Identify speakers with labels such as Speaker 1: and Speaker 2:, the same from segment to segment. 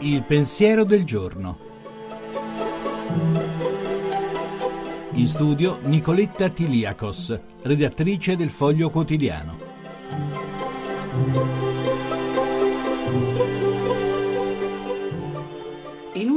Speaker 1: Il pensiero del giorno. In studio Nicoletta Tiliakos, redattrice del Foglio Quotidiano.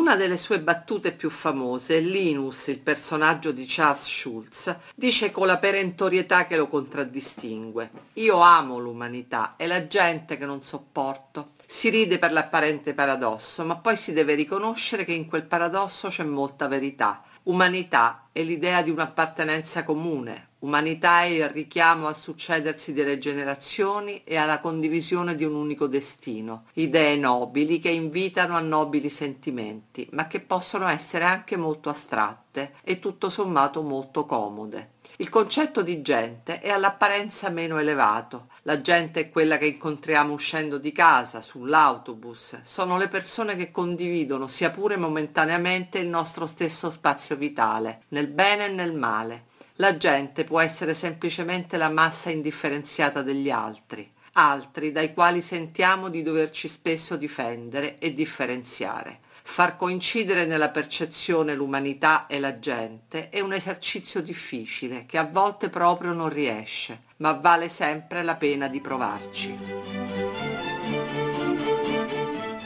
Speaker 2: Una delle sue battute più famose, Linus, il personaggio di Charles Schulz, dice con la perentorietà che lo contraddistingue: Io amo l'umanità, è la gente che non sopporto. Si ride per l'apparente paradosso, ma poi si deve riconoscere che in quel paradosso c'è molta verità. Umanità è l'idea di un'appartenenza comune, Umanità è il richiamo al succedersi delle generazioni e alla condivisione di un unico destino, idee nobili che invitano a nobili sentimenti, ma che possono essere anche molto astratte e tutto sommato molto comode. Il concetto di gente è all'apparenza meno elevato. La gente è quella che incontriamo uscendo di casa, sull'autobus. Sono le persone che condividono, sia pure momentaneamente, il nostro stesso spazio vitale, nel bene e nel male. La gente può essere semplicemente la massa indifferenziata degli altri, altri dai quali sentiamo di doverci spesso difendere e differenziare. Far coincidere nella percezione l'umanità e la gente è un esercizio difficile che a volte proprio non riesce, ma vale sempre la pena di provarci.